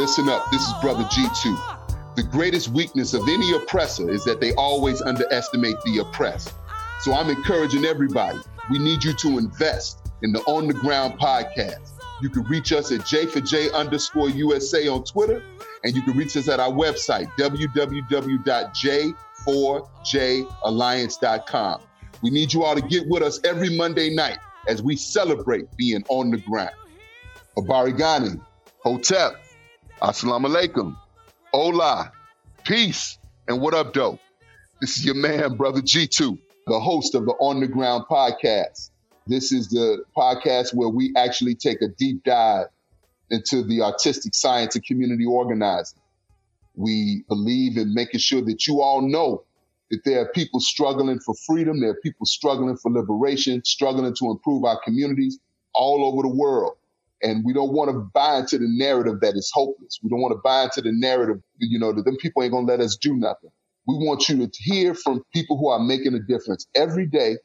Listen up. This is Brother G2. The greatest weakness of any oppressor is that they always underestimate the oppressed. So I'm encouraging everybody. We need you to invest in the On the Ground podcast. You can reach us at J4J underscore USA on Twitter, and you can reach us at our website, www.j4jalliance.com. We need you all to get with us every Monday night as we celebrate being on the ground. Abarigani, Hotep, Assalamu alaikum, Hola, peace, and what up, though? This is your man, Brother G2, the host of the On the Ground podcast. This is the podcast where we actually take a deep dive into the artistic science of community organizing. We believe in making sure that you all know that there are people struggling for freedom, there are people struggling for liberation, struggling to improve our communities all over the world. And we don't want to buy into the narrative that it's hopeless. We don't want to buy into the narrative, you know, that them people ain't going to let us do nothing. We want you to hear from people who are making a difference every day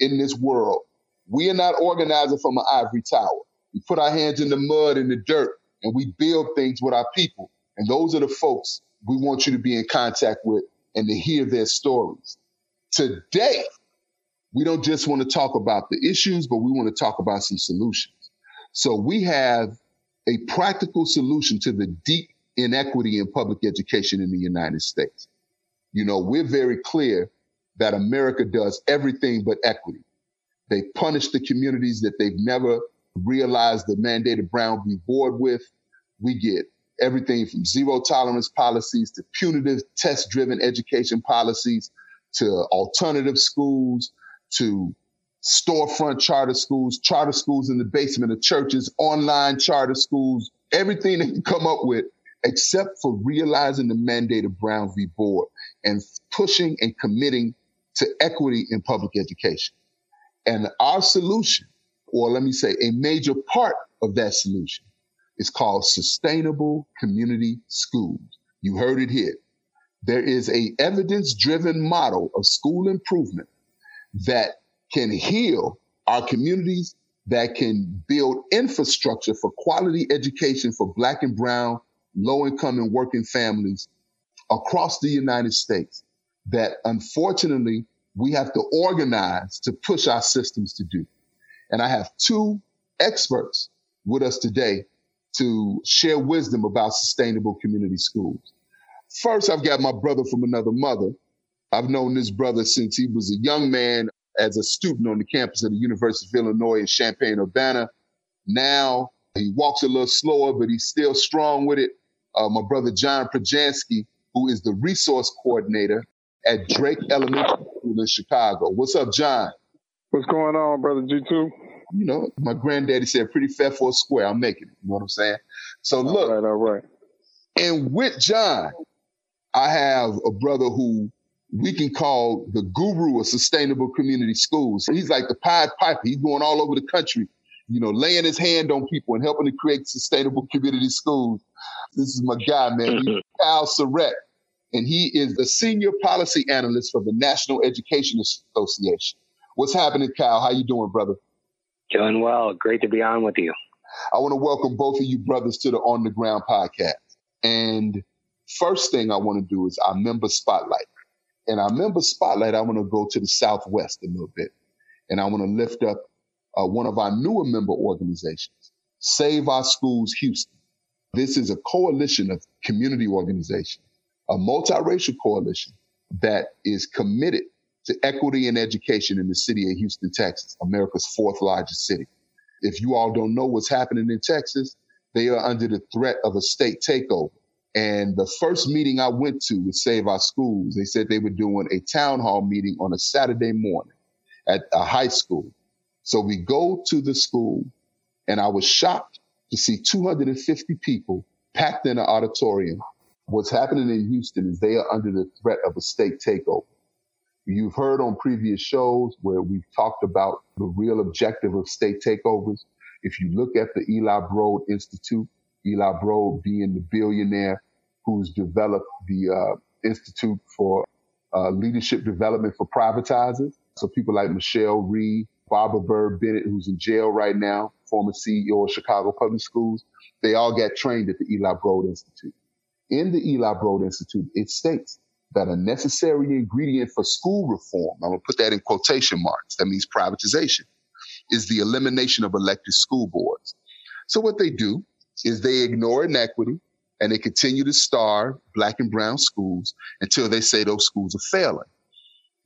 in this world. We are not organizing from an ivory tower. We put our hands in the mud and the dirt and we build things with our people. And those are the folks we want you to be in contact with and to hear their stories. Today, we don't just want to talk about the issues, but we want to talk about some solutions. So we have a practical solution to the deep inequity in public education in the United States. You know, we're very clear that America does everything but equity. They punish the communities that they've never realized the mandated Brown v. Board with. We get everything from zero tolerance policies to punitive test driven education policies to alternative schools to storefront charter schools, charter schools in the basement of churches, online charter schools, everything they can come up with, except for realizing the mandate of Brown v. Board and pushing and committing to equity in public education. And our solution, or let me say a major part of that solution, is called sustainable community schools. You heard it here. There is a evidence-driven model of school improvement that can heal our communities, that can build infrastructure for quality education for black and brown, low income and working families across the United States that unfortunately we have to organize to push our systems to do. And I have two experts with us today to share wisdom about sustainable community schools. First, I've got my brother from another mother. I've known this brother since he was a young man as a student on the campus of the University of Illinois in Champaign-Urbana. Now he walks a little slower, but he's still strong with it. Uh, my brother John Projansky, who is the resource coordinator at Drake Elementary School in Chicago. What's up, John? What's going on, brother G2? You know, my granddaddy said, pretty fat for a square. I'm making it. You know what I'm saying? So look. All right, all right. And with John, I have a brother who we can call the guru of sustainable community schools. He's like the Pied Piper. He's going all over the country, you know, laying his hand on people and helping to create sustainable community schools. This is my guy, man. He's Kyle Serrette, and he is the senior policy analyst for the National Education Association. What's happening, Kyle? How you doing, brother? Doing well. Great to be on with you. I want to welcome both of you brothers to the On the Ground podcast. And first thing I want to do is our member spotlight. And our member spotlight, I want to go to the Southwest a little bit. And I want to lift up uh, one of our newer member organizations, Save Our Schools Houston. This is a coalition of community organizations, a multiracial coalition that is committed to equity and education in the city of Houston, Texas, America's fourth largest city. If you all don't know what's happening in Texas, they are under the threat of a state takeover. And the first meeting I went to with Save Our Schools, they said they were doing a town hall meeting on a Saturday morning at a high school. So we go to the school and I was shocked to see 250 people packed in an auditorium. What's happening in Houston is they are under the threat of a state takeover. You've heard on previous shows where we've talked about the real objective of state takeovers. If you look at the Eli Broad Institute, Eli Broad being the billionaire who's developed the uh, Institute for uh, Leadership Development for Privatizers. So people like Michelle Rhee, Barbara Byrd Bennett, who's in jail right now, former CEO of Chicago Public Schools. They all got trained at the Eli Broad Institute. In the Eli Broad Institute, it states that a necessary ingredient for school reform, I'm going to put that in quotation marks, that means privatization, is the elimination of elected school boards. So what they do is they ignore inequity and they continue to starve black and brown schools until they say those schools are failing.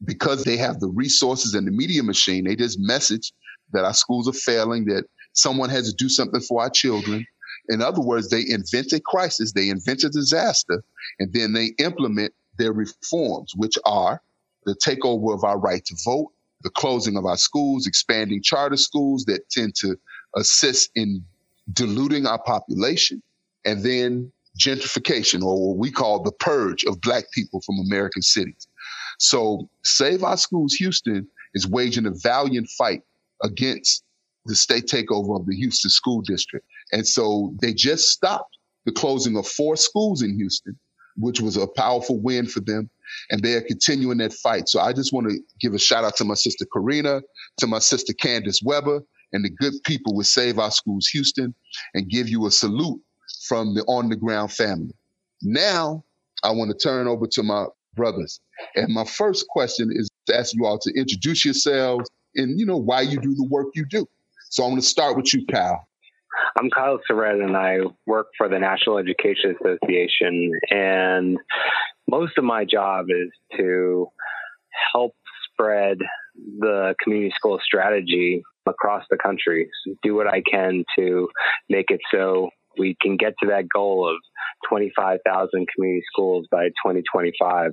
Because they have the resources and the media machine, they just message that our schools are failing, that someone has to do something for our children. In other words, they invent a crisis, they invent a disaster, and then they implement their reforms, which are the takeover of our right to vote, the closing of our schools, expanding charter schools that tend to assist in diluting our population, and then gentrification, or what we call the purge of Black people from American cities. So, Save Our Schools Houston is waging a valiant fight against the state takeover of the Houston School District. And so they just stopped the closing of four schools in Houston which was a powerful win for them. And they are continuing that fight. So I just want to give a shout out to my sister Karina, to my sister Candace Weber, and the good people with Save Our Schools Houston, and give you a salute from the on the ground family. Now I want to turn over to my brothers. And my first question is to ask you all to introduce yourselves and you know why you do the work you do. So I'm going to start with you, Kyle. I'm Kyle Serrette, and I work for the National Education Association. And most of my job is to help spread the community school strategy across the country. Do what I can to make it so we can get to that goal of 25,000 community schools by 2025.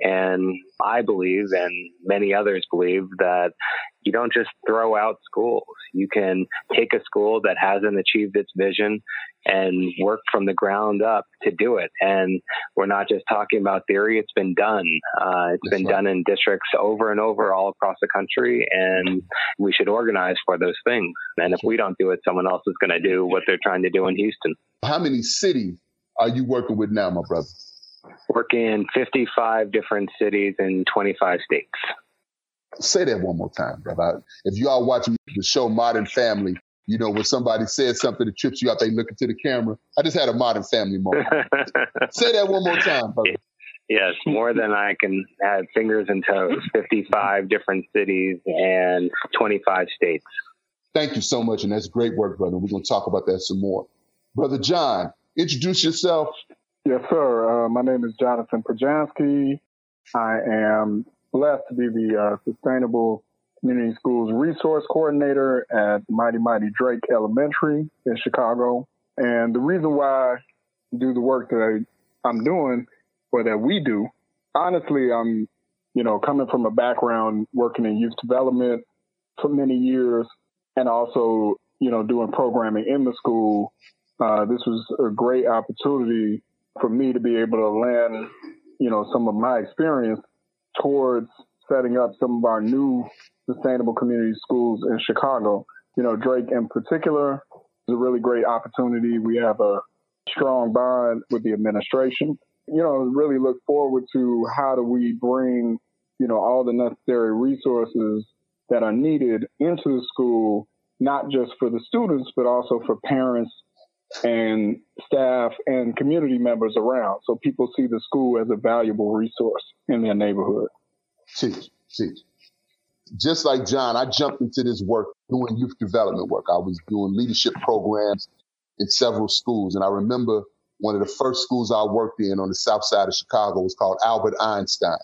And I believe, and many others believe, that you don't just throw out schools. You can take a school that hasn't achieved its vision and work from the ground up to do it. And we're not just talking about theory, it's been done. Uh, it's That's been right. done in districts over and over all across the country, and we should organize for those things. And if we don't do it, someone else is going to do what they're trying to do in Houston. How many cities are you working with now, my brother? Working in 55 different cities in 25 states. Say that one more time, brother. If you all watching the show Modern Family, you know, when somebody says something that trips you out, they look into the camera. I just had a Modern Family moment. Say that one more time, brother. Yes, more than I can have fingers and toes. 55 different cities and 25 states. Thank you so much. And that's great work, brother. We're going to talk about that some more. Brother John, introduce yourself. Yes, sir. Uh, my name is Jonathan Perjansky. I am blessed to be the uh, Sustainable Community Schools Resource Coordinator at Mighty Mighty Drake Elementary in Chicago. And the reason why I do the work that I, I'm doing or that we do, honestly, I'm, you know, coming from a background working in youth development for many years and also, you know, doing programming in the school. Uh, this was a great opportunity for me to be able to lend, you know, some of my experience towards setting up some of our new sustainable community schools in Chicago. You know, Drake in particular is a really great opportunity. We have a strong bond with the administration. You know, really look forward to how do we bring, you know, all the necessary resources that are needed into the school, not just for the students, but also for parents and staff and community members around. So people see the school as a valuable resource in their neighborhood. See, see. Just like John, I jumped into this work doing youth development work. I was doing leadership programs in several schools. And I remember one of the first schools I worked in on the south side of Chicago was called Albert Einstein.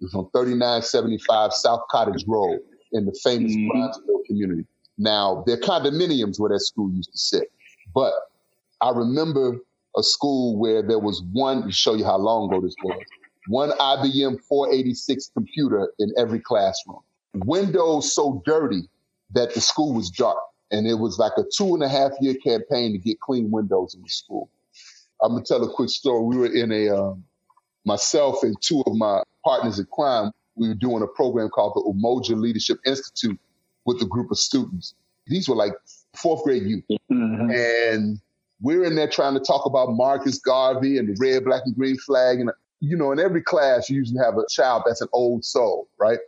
It was on 3975 South Cottage Road in the famous mm community. Now, there are condominiums where that school used to sit. But I remember a school where there was one, to show you how long ago this was, one IBM 486 computer in every classroom. Windows so dirty that the school was dark. And it was like a two and a half year campaign to get clean windows in the school. I'm gonna tell a quick story. We were in a, um, myself and two of my partners in crime, we were doing a program called the Umoja Leadership Institute with a group of students. These were like fourth grade youth. Mm-hmm. And we're in there trying to talk about Marcus Garvey and the red, black, and green flag. And, you know, in every class, you usually have a child that's an old soul, right?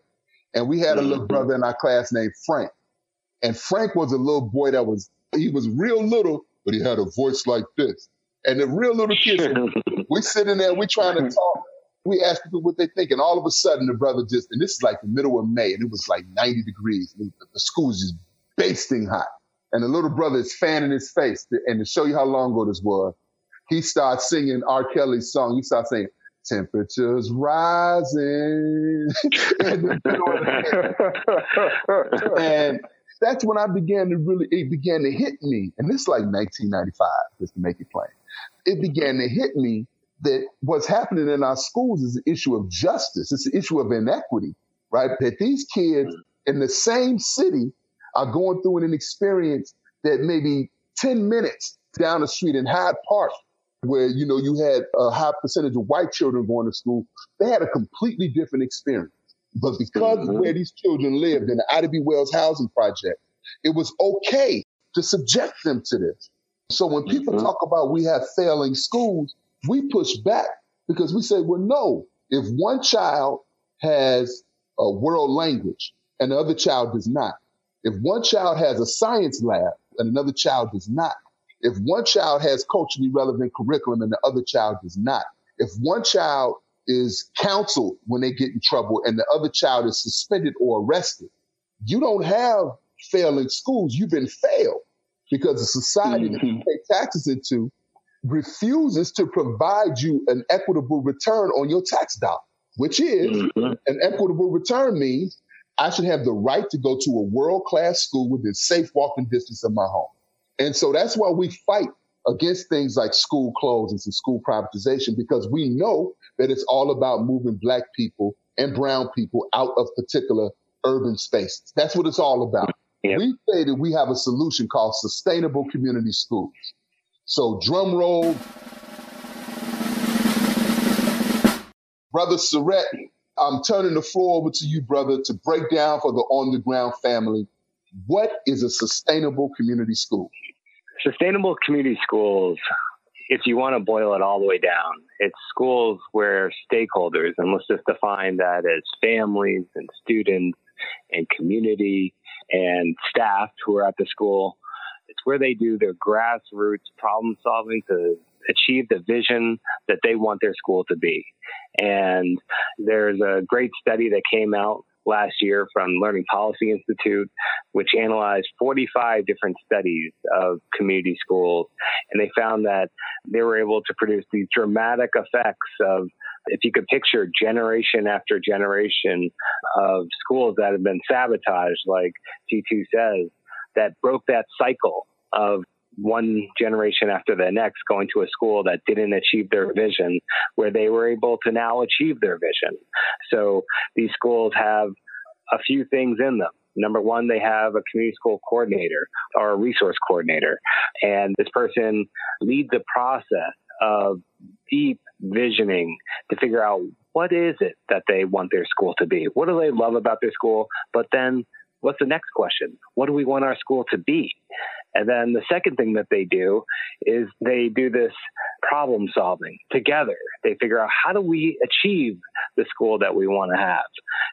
And we had a little mm-hmm. brother in our class named Frank. And Frank was a little boy that was, he was real little, but he had a voice like this. And the real little kids, we sitting there, we trying to talk. We ask people what they think, and all of a sudden the brother just, and this is like the middle of May, and it was like 90 degrees. The school was just basting hot. And the little brother is fanning his face. And to show you how long ago this was, he starts singing R. Kelly's song. He starts saying, temperatures rising. and that's when I began to really, it began to hit me. And this is like 1995, just to make it plain. It began to hit me that what's happening in our schools is an issue of justice. It's an issue of inequity, right? That these kids in the same city are going through an experience that maybe 10 minutes down the street in Hyde Park where you know you had a high percentage of white children going to school, they had a completely different experience. But because mm-hmm. where these children lived in the Ida B. Wells housing project, it was okay to subject them to this. So when people mm-hmm. talk about we have failing schools, we push back because we say, well, no, if one child has a world language and the other child does not, if one child has a science lab and another child does not, if one child has culturally relevant curriculum and the other child does not, if one child is counseled when they get in trouble and the other child is suspended or arrested, you don't have failing schools. You've been failed because the society mm-hmm. that you pay taxes into refuses to provide you an equitable return on your tax dollar, which is mm-hmm. an equitable return means I should have the right to go to a world class school within safe walking distance of my home. And so that's why we fight against things like school closings and school privatization because we know that it's all about moving black people and brown people out of particular urban spaces. That's what it's all about. Yep. We say that we have a solution called sustainable community schools. So drum roll. Brother Serrette, I'm turning the floor over to you, brother, to break down for the on the ground family what is a sustainable community school? Sustainable community schools, if you want to boil it all the way down, it's schools where stakeholders, and let's just define that as families and students and community and staff who are at the school, it's where they do their grassroots problem solving to achieve the vision that they want their school to be. And there's a great study that came out last year from Learning Policy Institute, which analyzed 45 different studies of community schools. And they found that they were able to produce these dramatic effects of if you could picture generation after generation of schools that have been sabotaged, like G2 says, that broke that cycle of one generation after the next going to a school that didn't achieve their vision, where they were able to now achieve their vision. So these schools have a few things in them. Number one, they have a community school coordinator or a resource coordinator. And this person leads the process of deep visioning to figure out what is it that they want their school to be? What do they love about their school? But then what's the next question? What do we want our school to be? And then the second thing that they do is they do this problem solving together. They figure out how do we achieve the school that we want to have.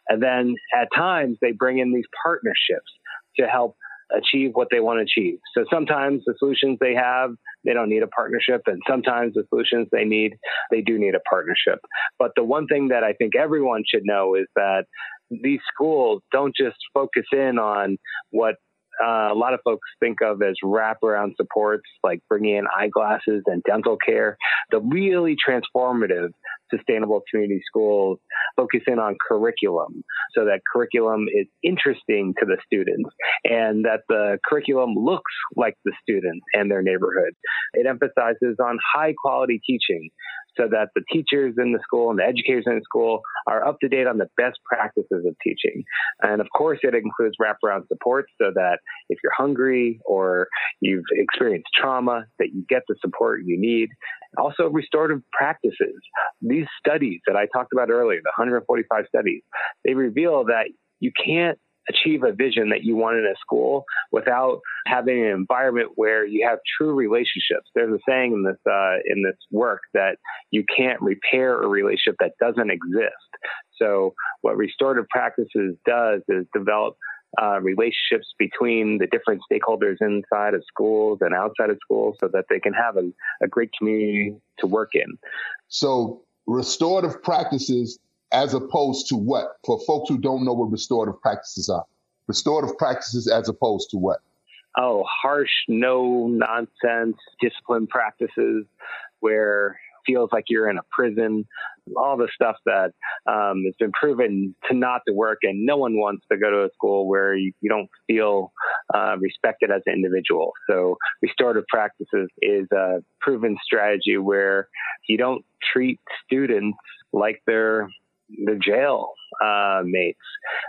And then at times they bring in these partnerships to help achieve what they want to achieve. So sometimes the solutions they have, they don't need a partnership. And sometimes the solutions they need, they do need a partnership. But the one thing that I think everyone should know is that these schools don't just focus in on what uh, a lot of folks think of as wraparound supports like bringing in eyeglasses and dental care. The really transformative sustainable community schools focus in on curriculum so that curriculum is interesting to the students and that the curriculum looks like the students and their neighborhood. It emphasizes on high quality teaching so that the teachers in the school and the educators in the school are up to date on the best practices of teaching. And of course, it includes wraparound support so that if you're hungry or you've experienced trauma, that you get the support you need. Also, restorative practices. These studies that I talked about earlier, the 145 studies, they reveal that you can't achieve a vision that you want in a school without having an environment where you have true relationships. There's a saying in this uh, in this work that you can't repair a relationship that doesn't exist. So what restorative practices does is develop uh, relationships between the different stakeholders inside of schools and outside of schools so that they can have a, a great community to work in. So, restorative practices as opposed to what? For folks who don't know what restorative practices are, restorative practices as opposed to what? Oh, harsh, no nonsense discipline practices where feels like you're in a prison, all the stuff that um, has been proven to not to work, and no one wants to go to a school where you, you don't feel uh, respected as an individual. So restorative practices is a proven strategy where you don't treat students like they're the jail uh, mates.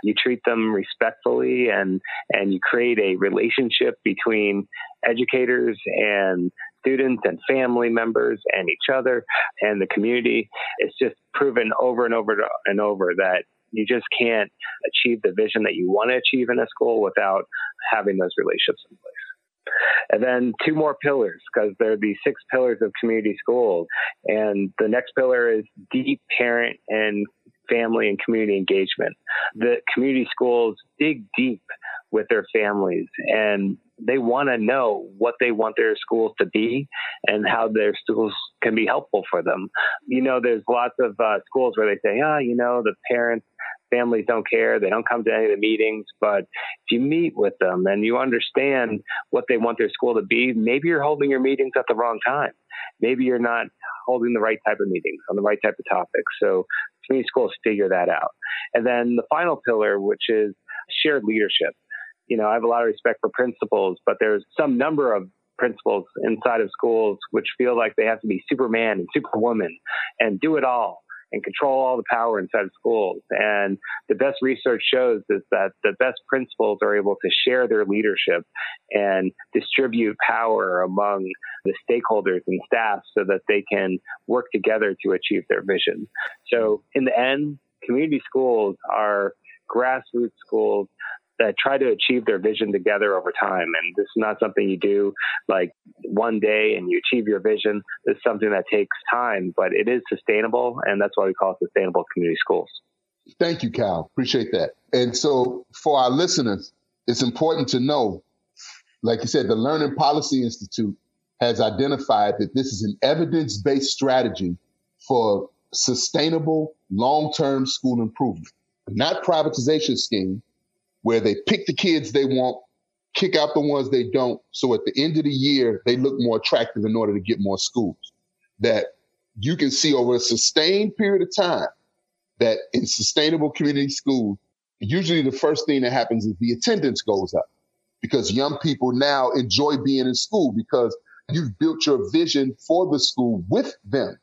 You treat them respectfully, and and you create a relationship between educators and students and family members and each other and the community. It's just proven over and over and over that you just can't achieve the vision that you want to achieve in a school without having those relationships in place. And then two more pillars, because there are these six pillars of community schools. And the next pillar is deep parent and family and community engagement. The community schools dig deep with their families and they want to know what they want their schools to be and how their schools can be helpful for them. You know, there's lots of uh, schools where they say, ah, oh, you know, the parents, families don't care. They don't come to any of the meetings. But if you meet with them and you understand what they want their school to be, maybe you're holding your meetings at the wrong time. Maybe you're not holding the right type of meetings on the right type of topics. So community schools figure that out. And then the final pillar, which is shared leadership you know, I have a lot of respect for principals, but there's some number of principals inside of schools which feel like they have to be Superman and Superwoman and do it all and control all the power inside of schools. And the best research shows is that the best principals are able to share their leadership and distribute power among the stakeholders and staff so that they can work together to achieve their vision. So in the end, community schools are grassroots schools that try to achieve their vision together over time. And this is not something you do like one day and you achieve your vision. This is something that takes time, but it is sustainable. And that's why we call it sustainable community schools. Thank you, Cal. Appreciate that. And so for our listeners, it's important to know, like you said, the Learning Policy Institute has identified that this is an evidence based strategy for sustainable long term school improvement, not privatization scheme, where they pick the kids they want, kick out the ones they don't. So at the end of the year, they look more attractive in order to get more schools. That you can see over a sustained period of time that in sustainable community schools, usually the first thing that happens is the attendance goes up because young people now enjoy being in school because you've built your vision for the school with them.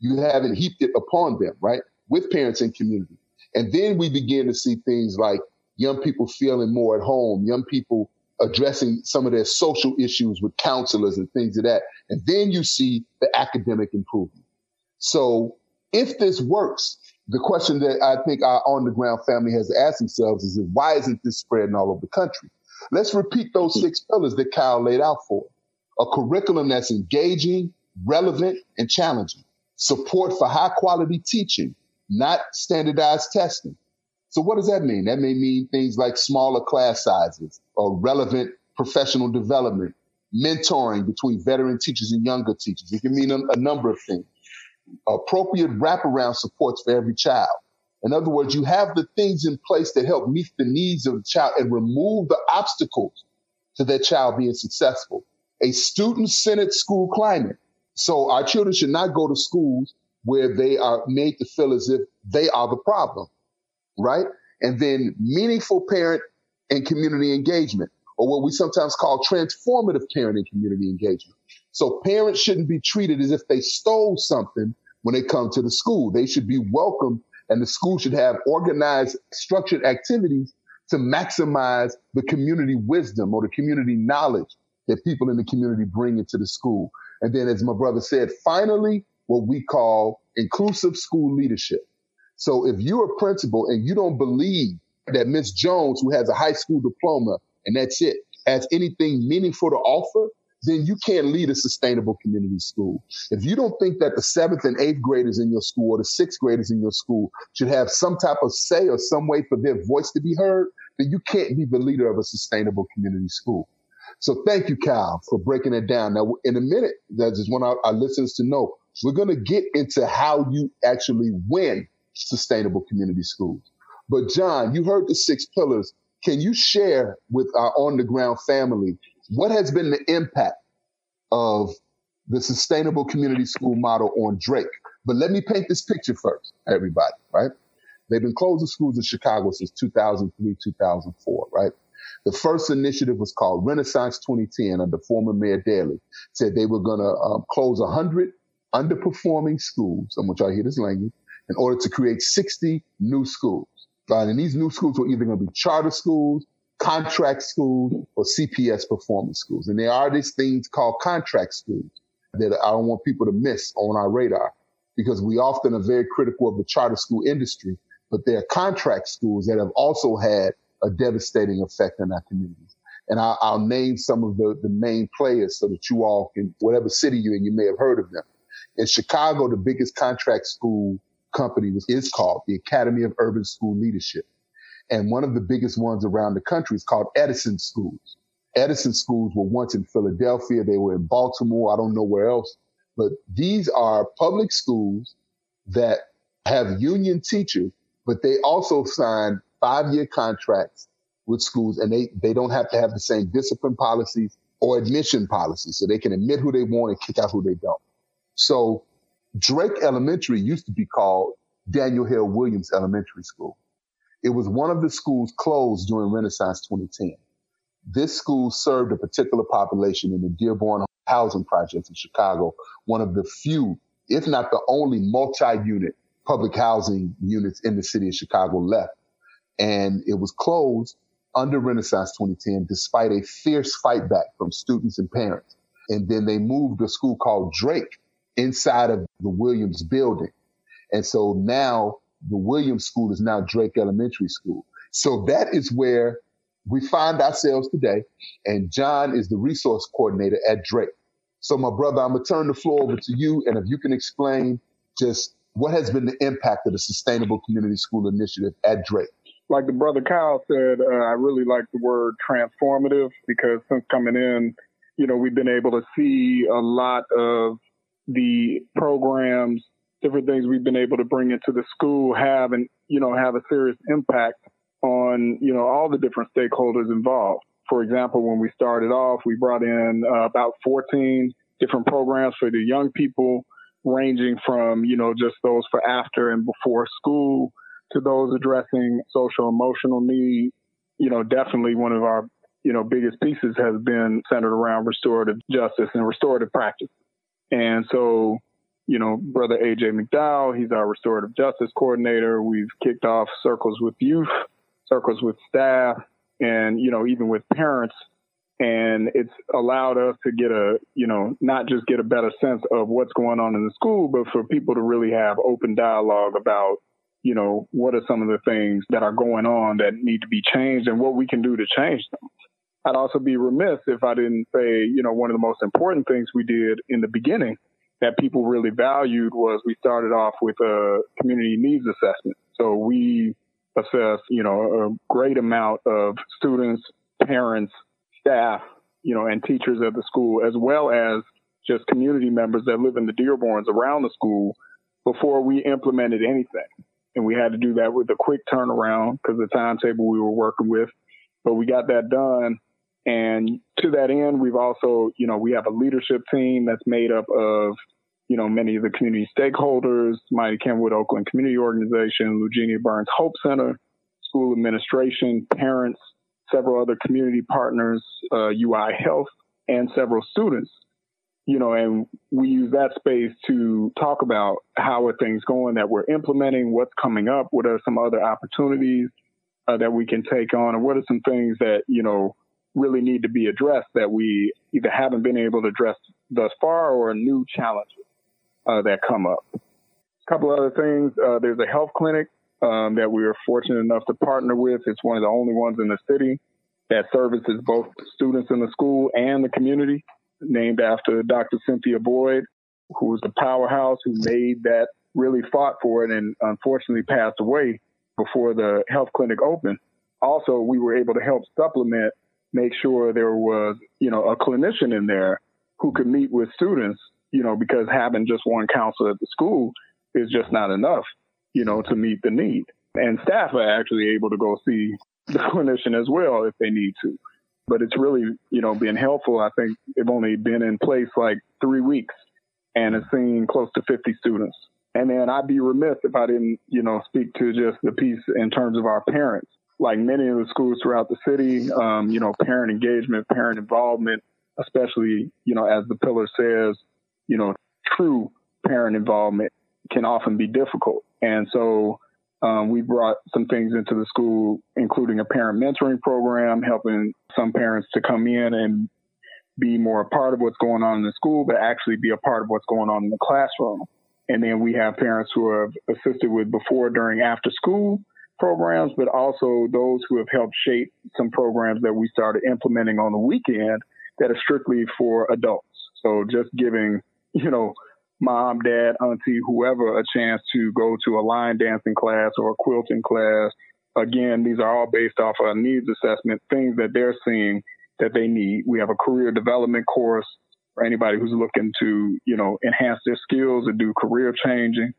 You haven't heaped it upon them, right? With parents and community. And then we begin to see things like young people feeling more at home, young people addressing some of their social issues with counselors and things of that. And then you see the academic improvement. So if this works, the question that I think our on the ground family has to ask themselves is why isn't this spreading all over the country? Let's repeat those mm-hmm. six pillars that Kyle laid out for. A curriculum that's engaging, relevant, and challenging. Support for high quality teaching, not standardized testing. So what does that mean? That may mean things like smaller class sizes or relevant professional development, mentoring between veteran teachers and younger teachers. It can mean a, a number of things. Appropriate wraparound supports for every child. In other words, you have the things in place that help meet the needs of the child and remove the obstacles to that child being successful. A student-centered school climate. So our children should not go to schools where they are made to feel as if they are the problem right? And then meaningful parent and community engagement, or what we sometimes call transformative parent and community engagement. So parents shouldn't be treated as if they stole something when they come to the school. They should be welcomed and the school should have organized, structured activities to maximize the community wisdom or the community knowledge that people in the community bring into the school. And then, as my brother said, finally, what we call inclusive school leadership. So if you're a principal and you don't believe that Miss Jones, who has a high school diploma and that's it, has anything meaningful to offer, then you can't lead a sustainable community school. If you don't think that the seventh and eighth graders in your school or the sixth graders in your school should have some type of say or some way for their voice to be heard, then you can't be the leader of a sustainable community school. So thank you, Cal, for breaking it down. Now, in a minute, I just want our, our listeners to know we're going to get into how you actually win sustainable community schools. But John, you heard the six pillars. Can you share with our on the ground family what has been the impact of the sustainable community school model on Drake? But let me paint this picture first, everybody, right? They've been closing schools in Chicago since 2003, 2004, right? The first initiative was called Renaissance 2010 under former Mayor Daley. Said they were going to um, close 100 underperforming schools. I want y'all to hear this language in order to create 60 new schools. Right? And these new schools were either going to be charter schools, contract schools, or CPS performance schools. And there are these things called contract schools that I don't want people to miss on our radar because we often are very critical of the charter school industry, but there are contract schools that have also had a devastating effect on our communities. And I'll, I'll name some of the, the main players so that you all can, whatever city you're in, you may have heard of them. In Chicago, the biggest contract school company was, is called the Academy of Urban School Leadership. And one of the biggest ones around the country is called Edison Schools. Edison Schools were once in Philadelphia. They were in Baltimore. I don't know where else, but these are public schools that have union teachers, but they also sign five year contracts with schools and they, they don't have to have the same discipline policies or admission policies. So they can admit who they want and kick out who they don't. So Drake Elementary used to be called Daniel Hale Williams Elementary School. It was one of the schools closed during Renaissance 2010. This school served a particular population in the Dearborn housing project in Chicago, one of the few, if not the only multi-unit public housing units in the city of Chicago left. And it was closed under Renaissance 2010, despite a fierce fight back from students and parents. And then they moved to a school called Drake inside of the Williams building. And so now the Williams School is now Drake Elementary School. So that is where we find ourselves today. And John is the resource coordinator at Drake. So my brother, I'm going to turn the floor over to you. And if you can explain just what has been the impact of the Sustainable Community School Initiative at Drake? Like the brother Kyle said, uh, I really like the word transformative because since coming in, you know, we've been able to see a lot of the programs, different things we've been able to bring into the school have and, you know, have a serious impact on, you know, all the different stakeholders involved. For example, when we started off, we brought in uh, about 14 different programs for the young people, ranging from, you know, just those for after and before school to those addressing social emotional needs. You know, definitely one of our, you know, biggest pieces has been centered around restorative justice and restorative practice. And so, you know, brother AJ McDowell, he's our restorative justice coordinator. We've kicked off circles with youth, circles with staff, and, you know, even with parents. And it's allowed us to get a, you know, not just get a better sense of what's going on in the school, but for people to really have open dialogue about, you know, what are some of the things that are going on that need to be changed and what we can do to change them. I'd also be remiss if I didn't say, you know, one of the most important things we did in the beginning that people really valued was we started off with a community needs assessment. So we assess, you know, a great amount of students, parents, staff, you know, and teachers at the school, as well as just community members that live in the Dearborns around the school before we implemented anything. And we had to do that with a quick turnaround because the timetable we were working with. But we got that done and to that end, we've also, you know, we have a leadership team that's made up of, you know, many of the community stakeholders, Mighty Kenwood Oakland Community Organization, Lugenia Burns Hope Center, school administration, parents, several other community partners, uh, UI Health, and several students. You know, and we use that space to talk about how are things going that we're implementing, what's coming up, what are some other opportunities uh, that we can take on, and what are some things that, you know, really need to be addressed that we either haven't been able to address thus far or new challenges uh, that come up. A couple other things. Uh, there's a health clinic um, that we are fortunate enough to partner with. It's one of the only ones in the city that services both students in the school and the community, named after Dr. Cynthia Boyd, who was the powerhouse who made that, really fought for it, and unfortunately passed away before the health clinic opened. also we were able to help supplement, make sure there was, you know, a clinician in there who could meet with students, you know, because having just one counselor at the school is just not enough, you know, to meet the need. And staff are actually able to go see the clinician as well if they need to. But it's really, you know, been helpful. I think they've only been in place like three weeks and it's seen close to 50 students. And then I'd be remiss if I didn't, you know, speak to just the piece in terms of our parents. Like many of the schools throughout the city, um, you know, parent engagement, parent involvement, especially, you know, as the pillar says, you know, true parent involvement can often be difficult. And so um, we brought some things into the school, including a parent mentoring program, helping some parents to come in and be more a part of what's going on in the school, but actually be a part of what's going on in the classroom. And then we have parents who have assisted with before, during, after school programs, but also those who have helped shape some programs that we started implementing on the weekend that are strictly for adults. So just giving, you know, mom, dad, auntie, whoever a chance to go to a line dancing class or a quilting class. Again, these are all based off a needs assessment, things that they're seeing that they need. We have a career development course for anybody who's looking to, you know, enhance their skills and do career changing,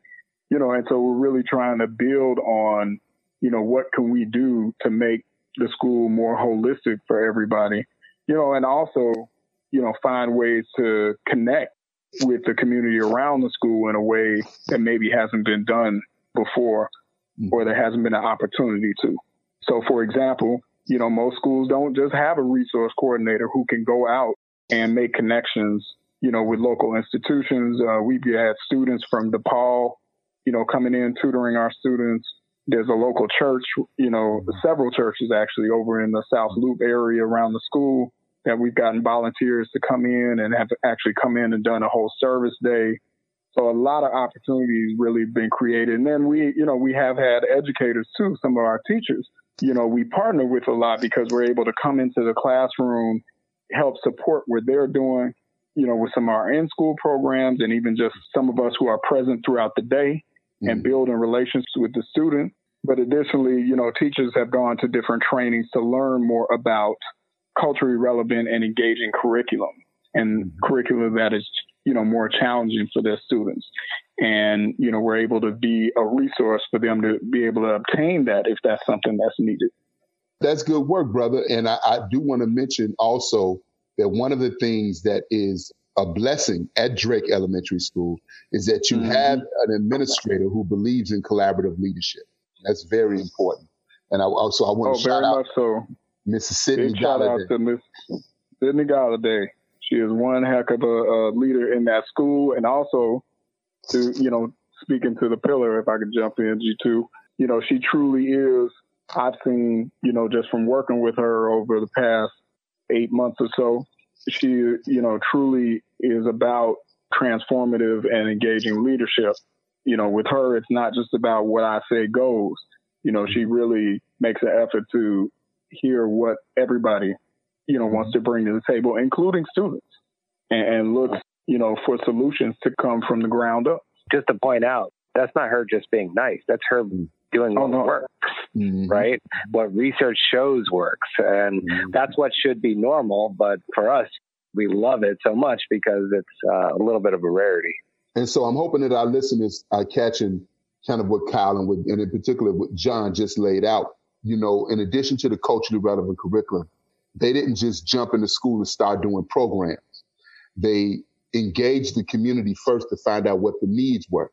you know, and so we're really trying to build on, you know, what can we do to make the school more holistic for everybody, you know, and also, you know, find ways to connect with the community around the school in a way that maybe hasn't been done before mm-hmm. or there hasn't been an opportunity to. So, for example, you know, most schools don't just have a resource coordinator who can go out and make connections, you know, with local institutions. Uh, we've had students from DePaul, you know, coming in tutoring our students. There's a local church, you know, several churches actually over in the South Loop area around the school that we've gotten volunteers to come in and have actually come in and done a whole service day. So a lot of opportunities really been created. And then we, you know, we have had educators too, some of our teachers, you know, we partner with a lot because we're able to come into the classroom, help support what they're doing, you know, with some of our in-school programs and even just some of us who are present throughout the day mm-hmm. and building relations with the student. But additionally, you know, teachers have gone to different trainings to learn more about culturally relevant and engaging curriculum and mm-hmm. curriculum that is, you know, more challenging for their students. And, you know, we're able to be a resource for them to be able to obtain that if that's something that's needed. That's good work, brother. And I, I do want to mention also that one of the things that is a blessing at Drake Elementary School is that you mm-hmm. have an administrator who believes in collaborative leadership. That's very important. And I also I want oh, to shout out so. Big shout out to Miss Sydney Galladay. She is one heck of a, a, leader in that school, and also to you know speaking to the pillar, if I could jump in, G two. You know, she truly is. I've seen, you know, just from working with her over the past eight months or so, she, you know, truly is about transformative and engaging leadership. You know, with her, it's not just about what I say goes. You know, she really makes an effort to hear what everybody, you know, wants to bring to the table, including students, and, and looks, you know, for solutions to come from the ground up. Just to point out, that's not her just being nice. That's her doing what oh, no. works, mm-hmm. right? What research shows works. And mm-hmm. that's what should be normal. But for us, we love it so much because it's uh, a little bit of a rarity. And so I'm hoping that our listeners are catching kind of what Kyle and, what, and in particular what John just laid out you know, in addition to the culturally relevant curriculum, they didn't just jump into school and start doing programs. They engaged the community first to find out what the needs were.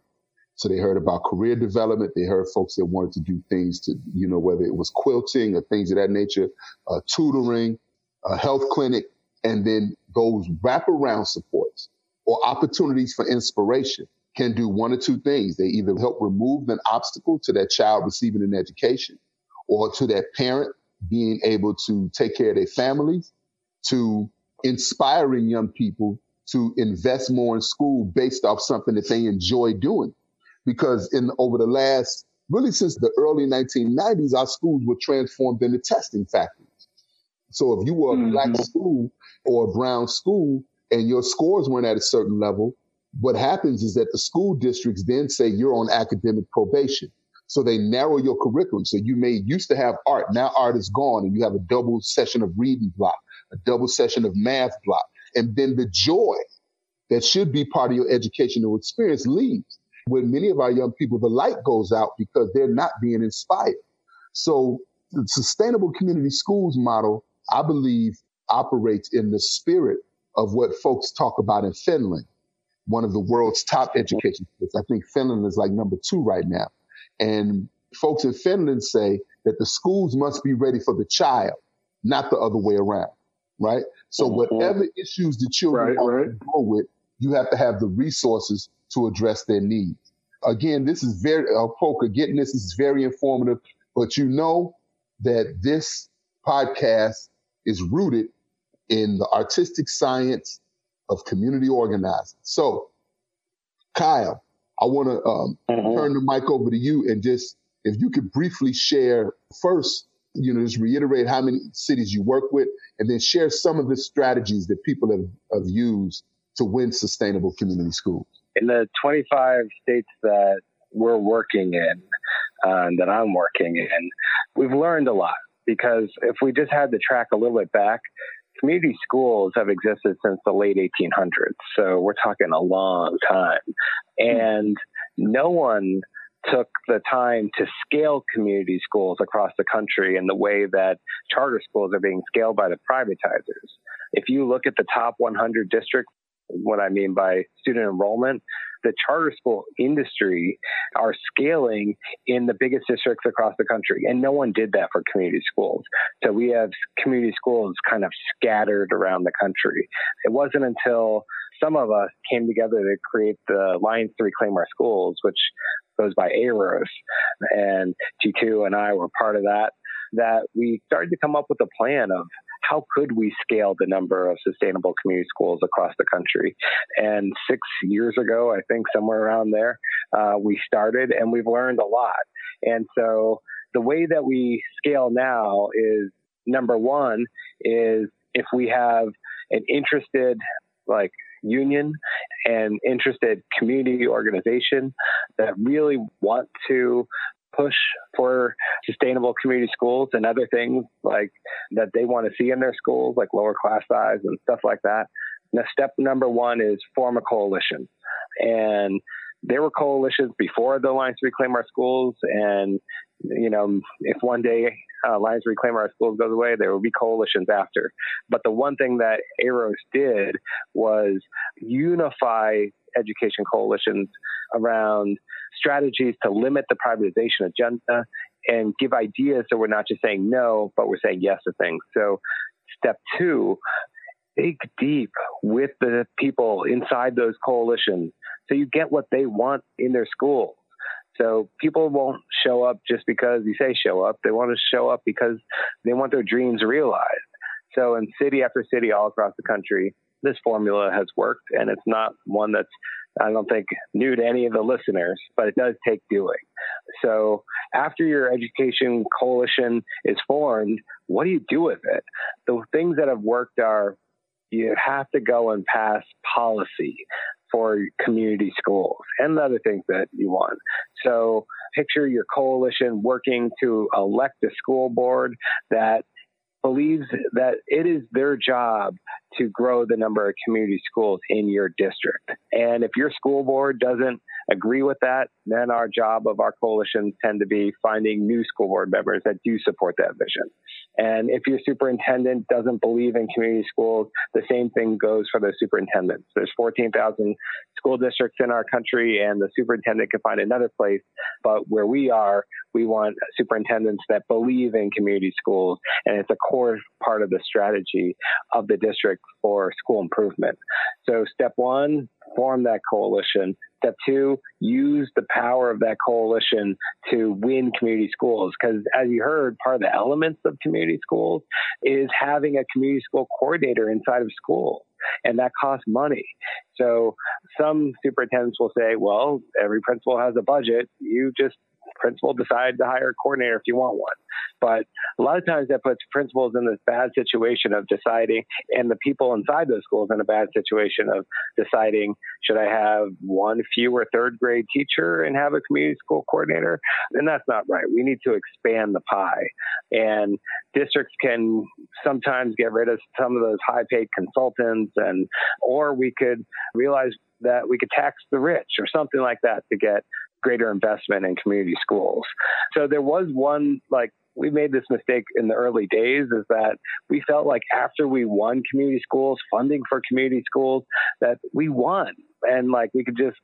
So they heard about career development. They heard folks that wanted to do things to, you know, whether it was quilting or things of that nature, uh, tutoring, a health clinic, and then those wraparound supports or opportunities for inspiration can do one or two things. They either help remove an obstacle to that child receiving an education or to that parent being able to take care of their families, to inspiring young people to invest more in school based off something that they enjoy doing. Because in over the last, really since the early 1990s, our schools were transformed into testing factories. So if you were a mm-hmm. black school or a brown school and your scores weren't at a certain level, what happens is that the school districts then say you're on academic probation. So they narrow your curriculum. So you may used to have art. Now art is gone and you have a double session of reading block, a double session of math block. And then the joy that should be part of your educational experience leaves. When many of our young people, the light goes out because they're not being inspired. So the sustainable community schools model, I believe, operates in the spirit of what folks talk about in Finland, one of the world's top education schools. I think Finland is like number two right now. And folks in Finland say that the schools must be ready for the child, not the other way around. Right. So mm-hmm. whatever issues the children right, right. go with, you have to have the resources to address their needs. Again, this is very, uh, Poker, getting this is very informative, but you know that this podcast is rooted in the artistic science of community organizing. So, Kyle, I want to um, mm-hmm. turn the mic over to you and just, if you could briefly share first, you know, just reiterate how many cities you work with, and then share some of the strategies that people have, have used to win sustainable community schools. In the 25 states that we're working in, uh, that I'm working in, we've learned a lot because if we just had to track a little bit back, community schools have existed since the late 1800s. So we're talking a long time. And no one took the time to scale community schools across the country in the way that charter schools are being scaled by the privatizers. If you look at the top 100 districts, what I mean by student enrollment, the charter school industry are scaling in the biggest districts across the country. And no one did that for community schools. So we have community schools kind of scattered around the country. It wasn't until some of us came together to create the Alliance to Reclaim Our Schools, which goes by AROS, and G2 and I were part of that, that we started to come up with a plan of how could we scale the number of sustainable community schools across the country? And six years ago, I think somewhere around there, uh, we started and we've learned a lot. And so the way that we scale now is number one is if we have an interested like union and interested community organization that really want to push for sustainable community schools and other things like that they want to see in their schools, like lower class size and stuff like that. Now, step number one is form a coalition. And there were coalitions before the Alliance Reclaim Our Schools. And, you know, if one day uh, Alliance Reclaim Our Schools goes away, there will be coalitions after. But the one thing that AROS did was unify education coalitions around strategies to limit the privatization agenda and give ideas so we're not just saying no, but we're saying yes to things. So, step two, dig deep with the people inside those coalitions so you get what they want in their schools. So people won't show up just because you say show up. They want to show up because they want their dreams realized. So in city after city all across the country, this formula has worked and it's not one that's I don't think new to any of the listeners, but it does take doing. So after your education coalition is formed, what do you do with it? The things that have worked are you have to go and pass policy for community schools and the other things that you want. So picture your coalition working to elect a school board that believes that it is their job to grow the number of community schools in your district. And if your school board doesn't agree with that, then our job of our coalitions tend to be finding new school board members that do support that vision. And if your superintendent doesn't believe in community schools, the same thing goes for the superintendents. There's 14,000 school districts in our country, and the superintendent can find another place. But where we are, we want superintendents that believe in community schools, and it's a core part of the strategy of the district for school improvement. So, step one, form that coalition. Step two, use the power of that coalition to win community schools. Because as you heard, part of the elements of community schools is having a community school coordinator inside of schools. And that costs money. So some superintendents will say, well, every principal has a budget. You just principal decide to hire a coordinator if you want one. But a lot of times that puts principals in this bad situation of deciding, and the people inside those schools in a bad situation of deciding should I have one fewer third grade teacher and have a community school coordinator? And that's not right. We need to expand the pie. And districts can sometimes get rid of some of those high paid consultants and or we could realize that we could tax the rich or something like that to get greater investment in community schools. So there was one like we made this mistake in the early days is that we felt like after we won community schools, funding for community schools, that we won and like we could just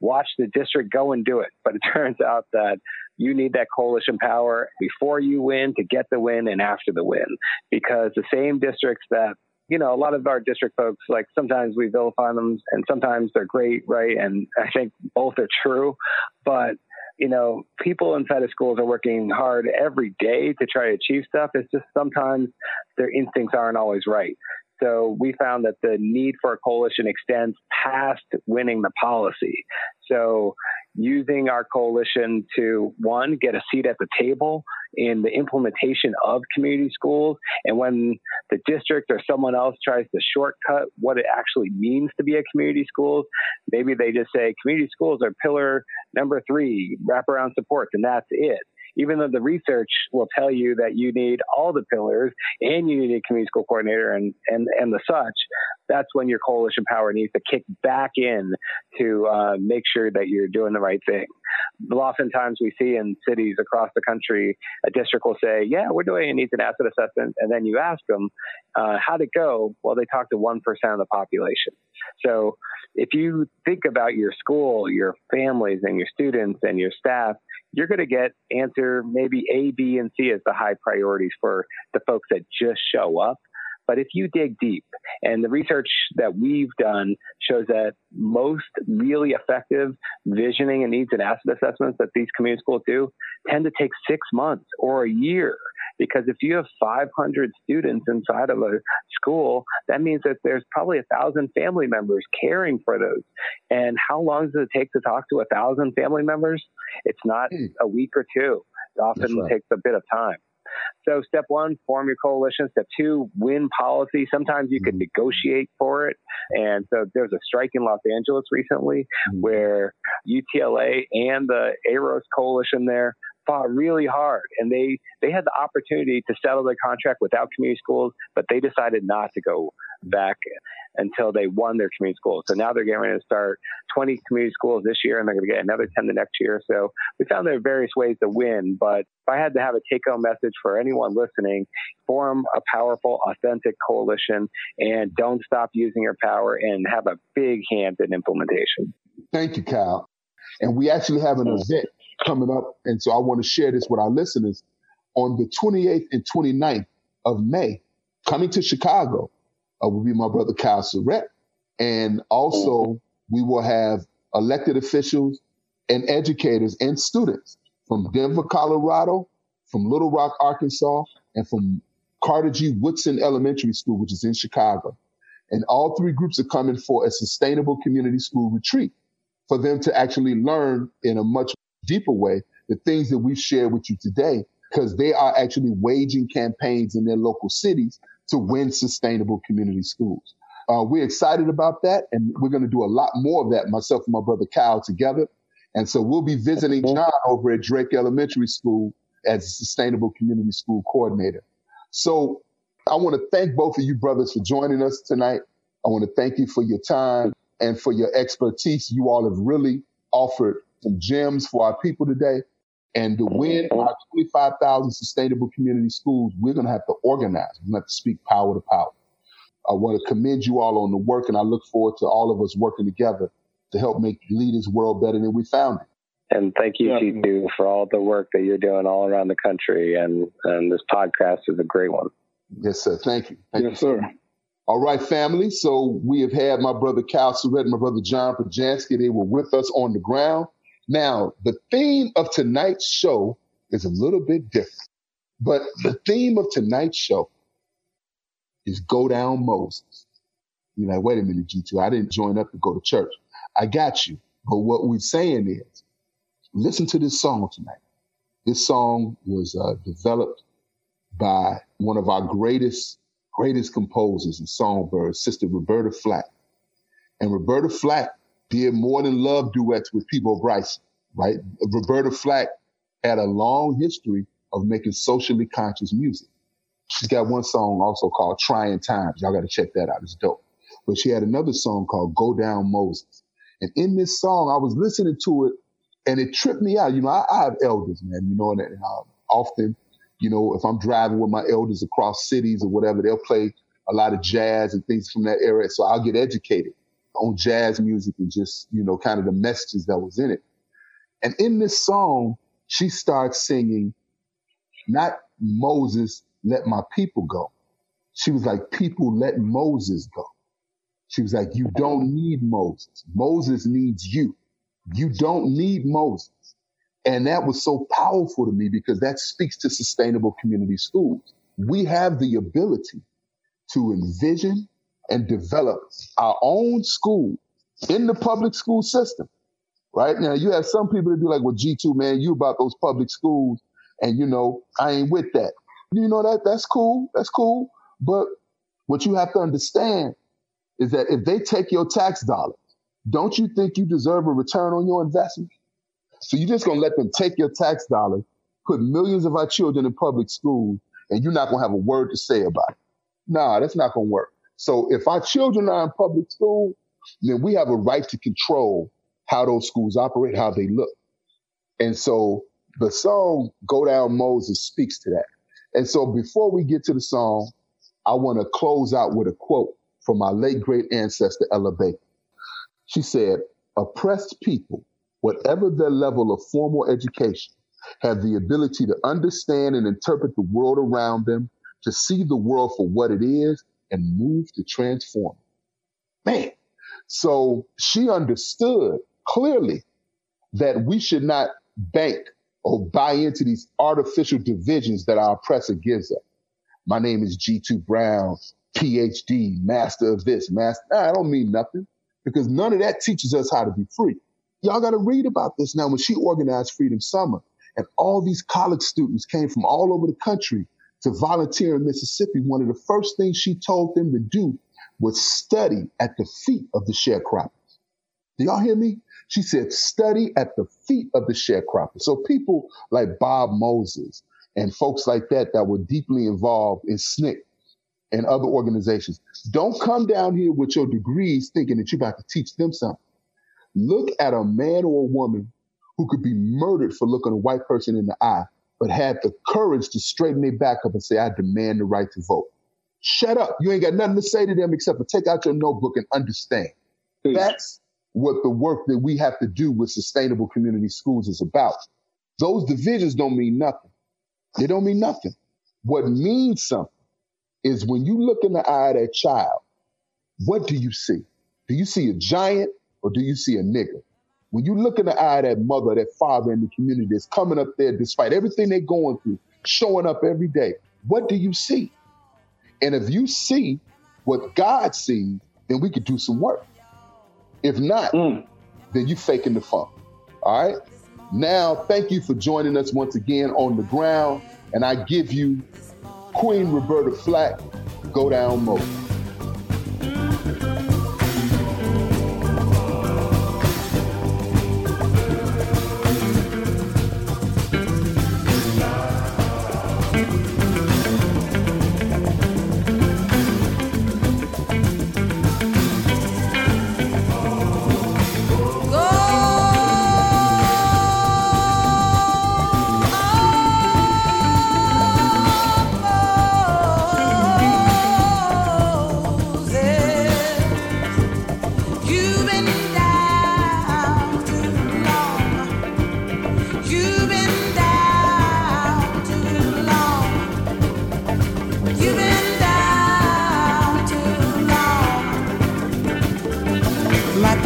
watch the district go and do it. But it turns out that you need that coalition power before you win to get the win and after the win because the same districts that you know, a lot of our district folks, like sometimes we vilify them and sometimes they're great, right? And I think both are true. But, you know, people inside of schools are working hard every day to try to achieve stuff. It's just sometimes their instincts aren't always right. So we found that the need for a coalition extends past winning the policy. So using our coalition to one, get a seat at the table in the implementation of community schools. And when the district or someone else tries to shortcut what it actually means to be a community school, maybe they just say community schools are pillar number three, wraparound supports, and that's it even though the research will tell you that you need all the pillars and you need a community school coordinator and, and, and the such, that's when your coalition power needs to kick back in to uh, make sure that you're doing the right thing. Oftentimes we see in cities across the country, a district will say, yeah, we're doing a needs and asset assessment. And then you ask them, uh, how'd it go? Well, they talk to 1% of the population. So if you think about your school, your families and your students and your staff, you're going to get answer maybe A, B, and C as the high priorities for the folks that just show up. But if you dig deep, and the research that we've done shows that most really effective visioning and needs and asset assessments that these community schools do tend to take six months or a year. Because if you have 500 students inside of a school, that means that there's probably a thousand family members caring for those. And how long does it take to talk to a thousand family members? It's not hmm. a week or two. It often right. takes a bit of time. So step one, form your coalition. Step two, win policy. Sometimes you can mm-hmm. negotiate for it. And so there's a strike in Los Angeles recently mm-hmm. where UTLA and the AROS coalition there fought really hard and they they had the opportunity to settle their contract without community schools but they decided not to go back until they won their community schools. So now they're getting ready to start 20 community schools this year and they're going to get another 10 the next year. So we found there are various ways to win but if i had to have a take home message for anyone listening form a powerful authentic coalition and don't stop using your power and have a big hand in implementation. Thank you kyle. And we actually have an event coming up. And so I want to share this with our listeners. On the 28th and 29th of May, coming to Chicago uh, will be my brother Kyle Serrette. And also, we will have elected officials and educators and students from Denver, Colorado, from Little Rock, Arkansas, and from Carter G. Woodson Elementary School, which is in Chicago. And all three groups are coming for a sustainable community school retreat for them to actually learn in a much deeper way the things that we've shared with you today, because they are actually waging campaigns in their local cities to win sustainable community schools. Uh, we're excited about that, and we're going to do a lot more of that, myself and my brother Kyle together. And so we'll be visiting John over at Drake Elementary School as a sustainable community school coordinator. So I want to thank both of you brothers for joining us tonight. I want to thank you for your time and for your expertise. You all have really offered some gems for our people today. And to win our 25,000 sustainable community schools, we're going to have to organize. We're going to have to speak power to power. I want to commend you all on the work, and I look forward to all of us working together to help make Leaders World better than we found it. And thank you, yeah. G2, for all the work that you're doing all around the country. And, and this podcast is a great one. Yes, sir. Thank you. Thank yes, you. sir. All right, family. So we have had my brother Cal Serrette and my brother John Pajansky. They were with us on the ground. Now, the theme of tonight's show is a little bit different, but the theme of tonight's show is Go Down Moses. You're like, wait a minute, G2, I didn't join up to go to church. I got you. But what we're saying is, listen to this song tonight. This song was uh, developed by one of our greatest, greatest composers and songbirds, Sister Roberta Flack. And Roberta Flack did more than love duets with Peabo Bryson, right? Roberta Flack had a long history of making socially conscious music. She's got one song also called Trying Times. Y'all got to check that out. It's dope. But she had another song called Go Down Moses. And in this song, I was listening to it and it tripped me out. You know, I, I have elders, man, you know, and, and I often, you know, if I'm driving with my elders across cities or whatever, they'll play a lot of jazz and things from that era. So I'll get educated on jazz music and just, you know, kind of the messages that was in it. And in this song, she starts singing, not Moses, let my people go. She was like, people let Moses go. She was like, you don't need Moses. Moses needs you. You don't need Moses. And that was so powerful to me because that speaks to sustainable community schools. We have the ability to envision and develop our own school in the public school system. Right now, you have some people that be like, well, G2, man, you about those public schools. And, you know, I ain't with that. You know, that that's cool. That's cool. But what you have to understand is that if they take your tax dollars, don't you think you deserve a return on your investment? So you're just to let them take your tax dollars, put millions of our children in public schools, and you're not to have a word to say about it. Nah, that's not to work. So if our children are in public school, then we have a right to control how those schools operate, how they look. And so the song Go Down Moses speaks to that. And so before we get to the song, I want to close out with a quote from my late great ancestor, Ella Baker. She said, oppressed people, whatever their level of formal education, have the ability to understand and interpret the world around them, to see the world for what it is, and move to transform. Man. So she understood clearly that we should not bank or buy into these artificial divisions that our oppressor gives us. My name is G2 Brown, PhD, master of this, master. Nah, I don't mean nothing because none of that teaches us how to be free. Y'all got to read about this now. When she organized Freedom Summer, and all these college students came from all over the country to volunteer in Mississippi, one of the first things she told them to do was study at the feet of the sharecroppers. Do y'all hear me? She said, study at the feet of the sharecroppers. So people like Bob Moses and folks like that that were deeply involved in SNCC and other organizations. Don't come down here with your degrees thinking that you're about to teach them something. Look at a man or a woman who could be murdered for looking a white person in the eye, but had the courage to straighten their back up and say, I demand the right to vote. Shut up. You ain't got nothing to say to them except to take out your notebook and understand. That's what the work that we have to do with sustainable community schools is about. Those divisions don't mean nothing. They don't mean nothing. What means something is when you look in the eye of that child, what do you see? Do you see a giant or do you see a nigger? When you look in the eye of that mother, that father in the community that's coming up there despite everything they're going through, showing up every day, what do you see? And if you see what God sees, then we could do some work. If not, mm. then you faking the funk. All right. Now, thank you for joining us once again on the ground. And I give you Queen Roberta Flack, Go Down Mode.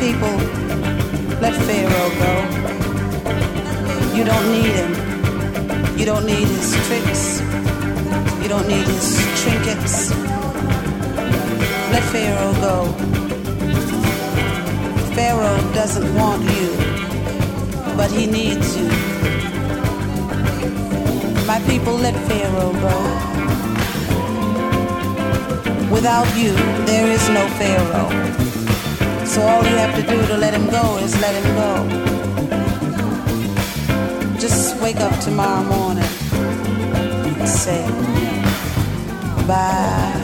People let Pharaoh go. You don't need him. You don't need his tricks. You don't need his trinkets. Let Pharaoh go. Pharaoh doesn't want you, but he needs you. My people, let Pharaoh go. Without you, there is no Pharaoh. So all you have to do to let him go is let him go. Just wake up tomorrow morning and say, bye,